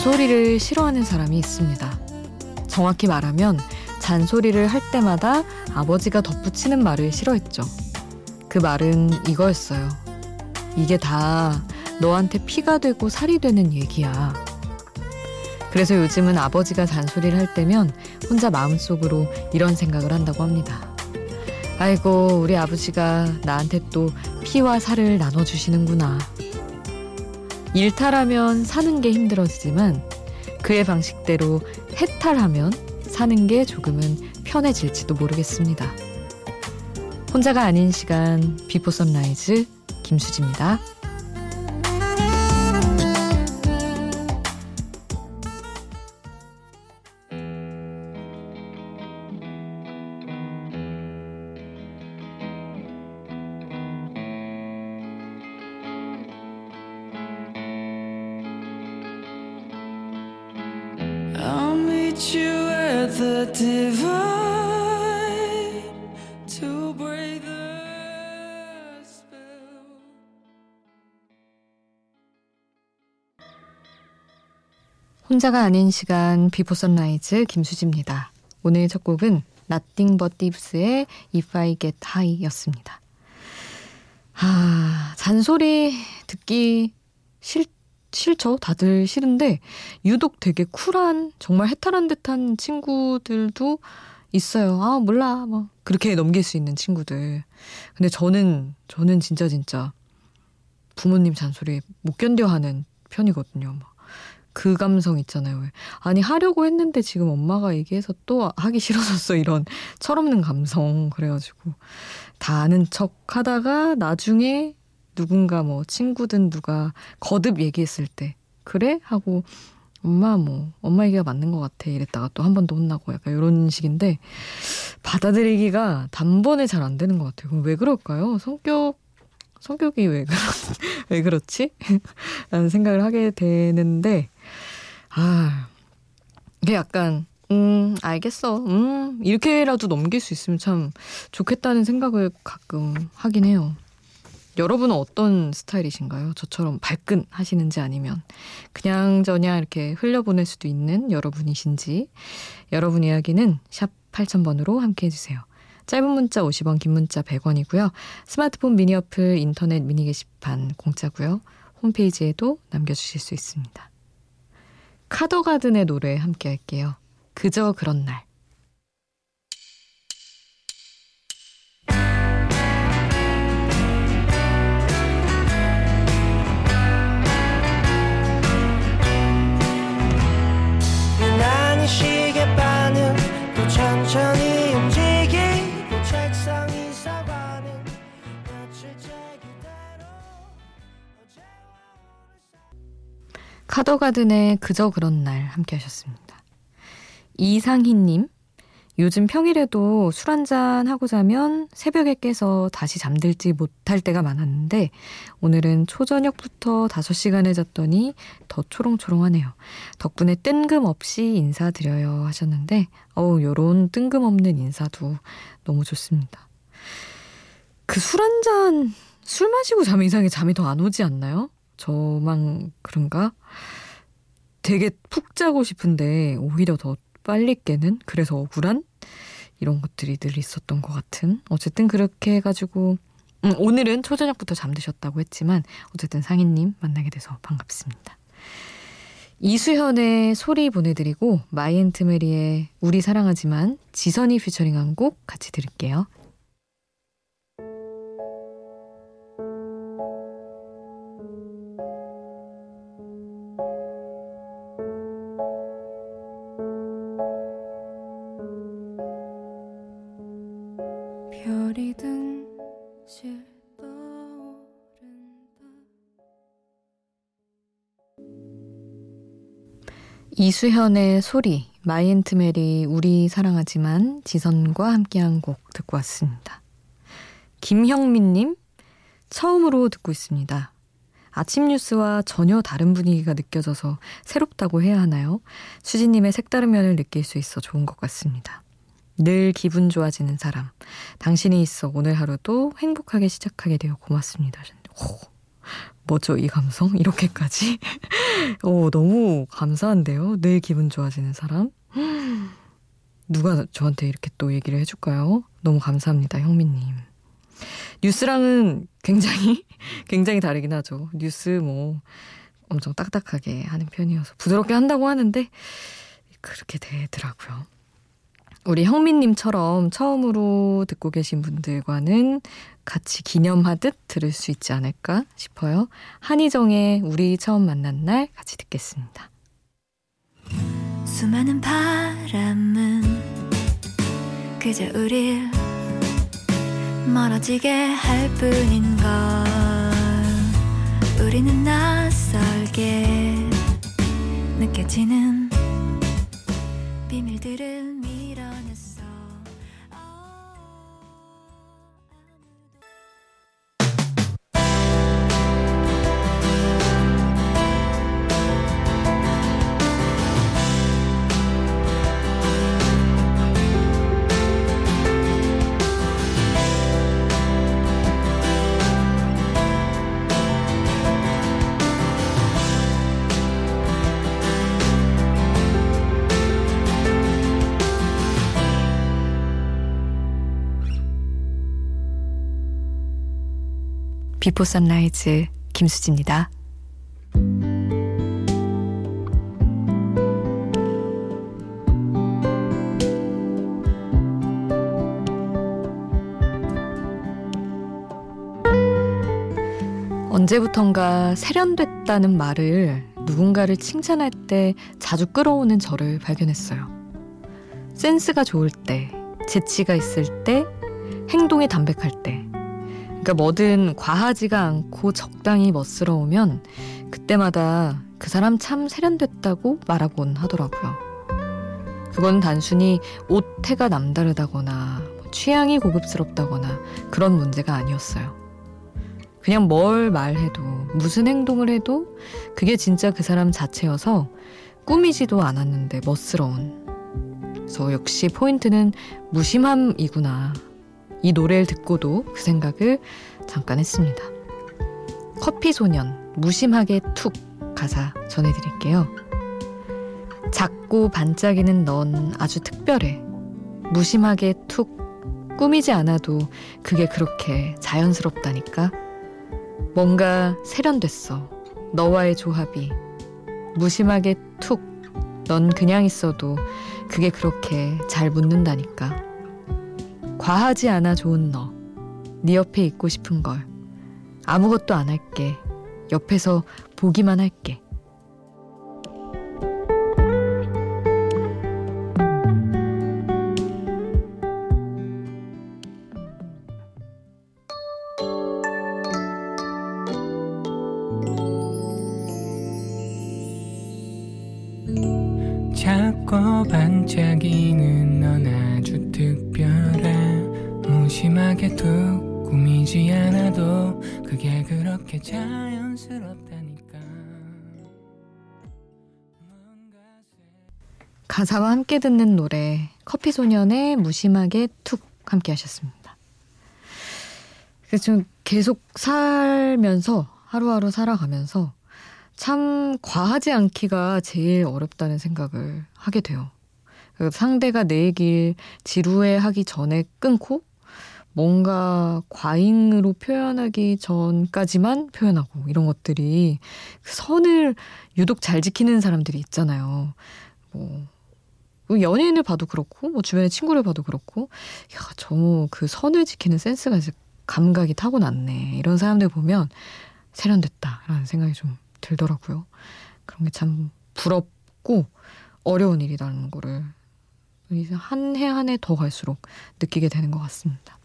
잔소리를 싫어하는 사람이 있습니다. 정확히 말하면 잔소리를 할 때마다 아버지가 덧붙이는 말을 싫어했죠. 그 말은 이거였어요. 이게 다 너한테 피가 되고 살이 되는 얘기야. 그래서 요즘은 아버지가 잔소리를 할 때면 혼자 마음속으로 이런 생각을 한다고 합니다. 아이고, 우리 아버지가 나한테 또 피와 살을 나눠주시는구나. 일탈하면 사는 게 힘들어지지만 그의 방식대로 해탈하면 사는 게 조금은 편해질지도 모르겠습니다. 혼자가 아닌 시간 비포 선라이즈 김수지입니다. 혼자가 아닌 시간 비포 선라이즈 김수지입니다. 오늘 첫 곡은 Nothing But Thieves의 If I Get High였습니다. 아, 잔소리 듣기 싫 싫죠. 다들 싫은데 유독 되게 쿨한 정말 해탈한 듯한 친구들도 있어요. 아 몰라 뭐 그렇게 넘길 수 있는 친구들. 근데 저는 저는 진짜 진짜 부모님 잔소리 못 견뎌하는 편이거든요. 그 감성 있잖아요. 아니 하려고 했는데 지금 엄마가 얘기해서 또 하기 싫어졌어 이런 철없는 감성 그래가지고 다 아는 척 하다가 나중에 누군가 뭐 친구든 누가 거듭 얘기했을 때 그래 하고 엄마 뭐 엄마 얘기가 맞는 것 같아 이랬다가 또 한 번 더 혼나고 약간 이런 식인데 받아들이기가 단번에 잘 안 되는 것 같아요. 그럼 왜 그럴까요? 성격 성격이 왜 그렇 왜 그렇지? 라는 생각을 하게 되는데 아 이게 약간 음 알겠어 음 이렇게라도 넘길 수 있으면 참 좋겠다는 생각을 가끔 하긴 해요. 여러분은 어떤 스타일이신가요? 저처럼 발끈 하시는지 아니면 그냥 저냥 이렇게 흘려보낼 수도 있는 여러분이신지 여러분 이야기는 샵 8000번으로 함께 해주세요. 짧은 문자 50원, 긴 문자 100원이고요. 스마트폰 미니 어플, 인터넷 미니 게시판 공짜고요. 홈페이지에도 남겨주실 수 있습니다. 카더가든의 노래 함께 할게요. 그저 그런 날. 카더가든의 그저 그런 날 함께 하셨습니다. 이상희님, 요즘 평일에도 술 한잔 하고 자면 새벽에 깨서 다시 잠들지 못할 때가 많았는데 오늘은 초저녁부터 5시간을 잤더니 더 초롱초롱하네요. 덕분에 뜬금없이 인사드려요 하셨는데 어우 요런 뜬금없는 인사도 너무 좋습니다. 그 술 한잔 술 마시고 자면 이상하게 잠이 더 안 오지 않나요? 저만 그런가? 되게 푹 자고 싶은데 오히려 더 빨리 깨는 그래서 억울한 이런 것들이 늘 있었던 것 같은 어쨌든 그렇게 해가지고 음, 오늘은 초저녁부터 잠드셨다고 했지만 어쨌든 상인님 만나게 돼서 반갑습니다. 이수현의 소리 보내드리고 마이앤트메리의 우리 사랑하지만 지선이 피처링한 곡 같이 들을게요. 이수현의 소리 마이앤트메리 우리 사랑하지만 지선과 함께한 곡 듣고 왔습니다. 김형민님 처음으로 듣고 있습니다. 아침 뉴스와 전혀 다른 분위기가 느껴져서 새롭다고 해야 하나요? 수지님의 색다른 면을 느낄 수 있어 좋은 것 같습니다. 늘 기분 좋아지는 사람. 당신이 있어 오늘 하루도 행복하게 시작하게 되어 고맙습니다. 오, 뭐죠, 이 감성? 이렇게까지? 오, 너무 감사한데요? 늘 기분 좋아지는 사람? 누가 저한테 이렇게 또 얘기를 해줄까요? 너무 감사합니다, 형민님. 뉴스랑은 굉장히, 굉장히 다르긴 하죠. 뉴스 뭐, 엄청 딱딱하게 하는 편이어서 부드럽게 한다고 하는데, 그렇게 되더라고요. 우리 형민님처럼 처음으로 듣고 계신 분들과는 같이 기념하듯 들을 수 있지 않을까 싶어요. 한희정의 우리 처음 만난 날 같이 듣겠습니다. 수많은 바람은 그저 우릴 멀어지게 할 뿐인걸 우리는 낯설게 느껴지는 비포 선라이즈 김수지입니다. 언제부턴가 세련됐다는 말을 누군가를 칭찬할 때 자주 끌어오는 저를 발견했어요. 센스가 좋을 때, 재치가 있을 때, 행동이 담백할 때, 그러니까 뭐든 과하지가 않고 적당히 멋스러우면 그때마다 그 사람 참 세련됐다고 말하곤 하더라고요. 그건 단순히 옷 태가 남다르다거나 뭐 취향이 고급스럽다거나 그런 문제가 아니었어요. 그냥 뭘 말해도 무슨 행동을 해도 그게 진짜 그 사람 자체여서 꾸미지도 않았는데 멋스러운. 그래서 역시 포인트는 무심함이구나 이 노래를 듣고도 그 생각을 잠깐 했습니다. 커피 소년, 무심하게 툭 가사 전해드릴게요. 작고 반짝이는 넌 아주 특별해. 무심하게 툭 꾸미지 않아도 그게 그렇게 자연스럽다니까. 뭔가 세련됐어. 너와의 조합이. 무심하게 툭. 넌 그냥 있어도 그게 그렇게 잘 묻는다니까. 과하지 않아 좋은 너. 네 옆에 있고 싶은 걸. 아무것도 안 할게. 옆에서 보기만 할게. 작고 반짝이는 넌 아주 특별해 무 심하게 툭 꾸미지 않아도 그게 그렇게 자연스럽다니까 가사와 함께 듣는 노래 커피소년의 무심하게 툭 함께 하셨습니다. 그래서 좀 계속 살면서 하루하루 살아가면서 참 과하지 않기가 제일 어렵다는 생각을 하게 돼요. 상대가 내 얘기를 지루해하기 전에 끊고 뭔가 과잉으로 표현하기 전까지만 표현하고 이런 것들이 그 선을 유독 잘 지키는 사람들이 있잖아요. 뭐, 뭐 연예인을 봐도 그렇고 뭐 주변의 친구를 봐도 그렇고 야, 저 그 선을 지키는 센스가 이제 감각이 타고났네. 이런 사람들 보면 세련됐다라는 생각이 좀 들더라고요. 그런 게 참 부럽고 어려운 일이라는 거를 한 해 한 해 더 갈수록 느끼게 되는 것 같습니다.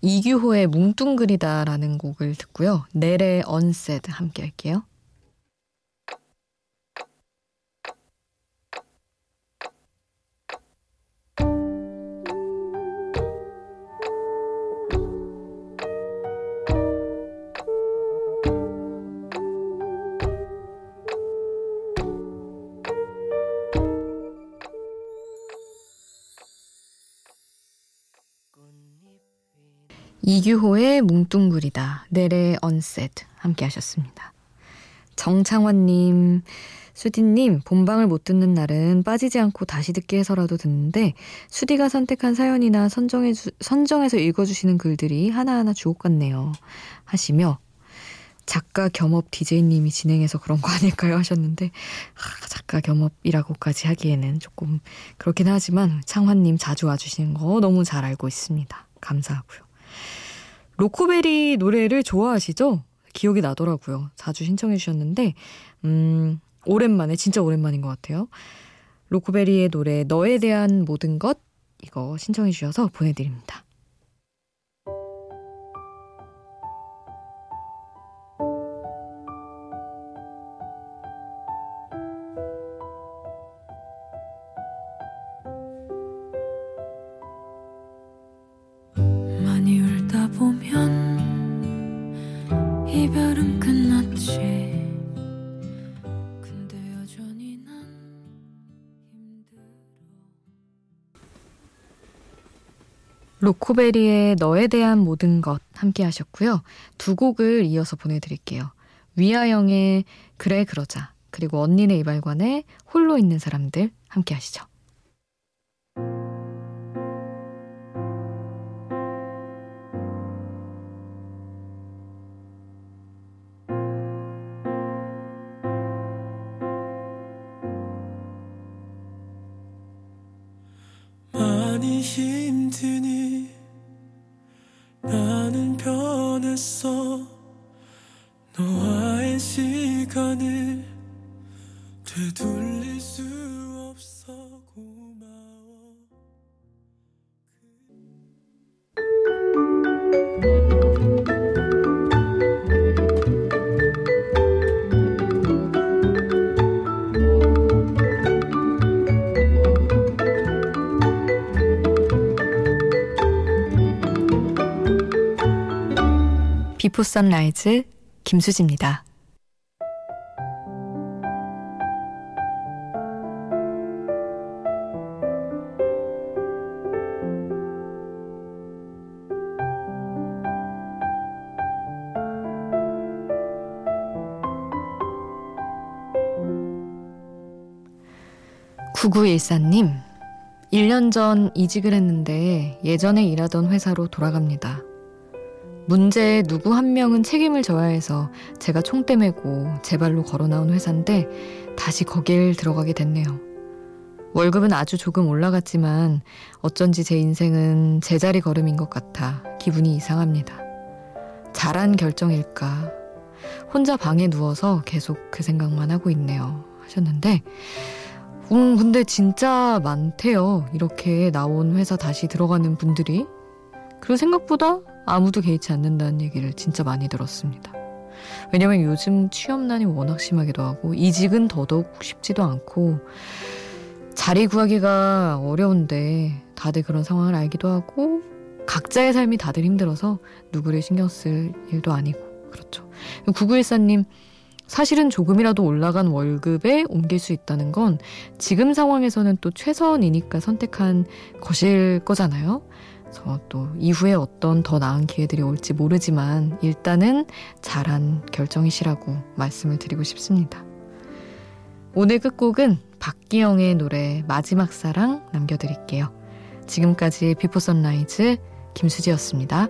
이규호의 뭉뚱그리다라는 곡을 듣고요. 넬의 언세드 함께 할게요. 이규호의 뭉뚱그리다, 넬의 언셋 함께 하셨습니다. 정창환님, 수디님, 본방을 못 듣는 날은 빠지지 않고 다시 듣기 해서라도 듣는데, 수디가 선택한 사연이나 선정해 선정해서 읽어주시는 글들이 하나하나 주옥 같네요. 하시며, 작가 겸업 DJ님이 진행해서 그런 거 아닐까요? 하셨는데, 아, 작가 겸업이라고까지 하기에는 조금 그렇긴 하지만, 창환님 자주 와주시는 거 너무 잘 알고 있습니다. 감사하고요. 로코베리 노래를 좋아하시죠? 기억이 나더라고요. 자주 신청해 주셨는데, 음, 오랜만에, 진짜 오랜만인 것 같아요. 로코베리의 노래, 너에 대한 모든 것, 이거 신청해 주셔서 보내드립니다. 로코베리의 너에 대한 모든 것 함께 하셨고요. 두 곡을 이어서 보내드릴게요. 위아영의 그래 그러자 그리고 언니네 이발관의 홀로 있는 사람들 함께 하시죠. 많이 힘드니 했어. 너와의 시간을 되돌릴 비포 선라이즈 김수지입니다. 구구일사님 1년 전 이직을 했는데 예전에 일하던 회사로 돌아갑니다. 문제에 누구 한 명은 책임을 져야 해서 제가 총대 메고 제 발로 걸어 나온 회사인데 다시 거길 들어가게 됐네요. 월급은 아주 조금 올라갔지만 어쩐지 제 인생은 제자리 걸음인 것 같아 기분이 이상합니다. 잘한 결정일까? 혼자 방에 누워서 계속 그 생각만 하고 있네요. 하셨는데, 음, 근데 진짜 많대요. 이렇게 나온 회사 다시 들어가는 분들이. 그리고 생각보다 아무도 개의치 않는다는 얘기를 진짜 많이 들었습니다. 왜냐면 요즘 취업난이 워낙 심하기도 하고 이직은 더더욱 쉽지도 않고 자리 구하기가 어려운데 다들 그런 상황을 알기도 하고 각자의 삶이 다들 힘들어서 누구를 신경 쓸 일도 아니고 그렇죠. 구구일사님 사실은 조금이라도 올라간 월급에 옮길 수 있다는 건 지금 상황에서는 또 최선이니까 선택한 것일 거잖아요. 그래서 또 이후에 어떤 더 나은 기회들이 올지 모르지만 일단은 잘한 결정이시라고 말씀을 드리고 싶습니다. 오늘 끝곡은 박기영의 노래 마지막 사랑 남겨드릴게요. 지금까지 비포 선라이즈 김수지였습니다.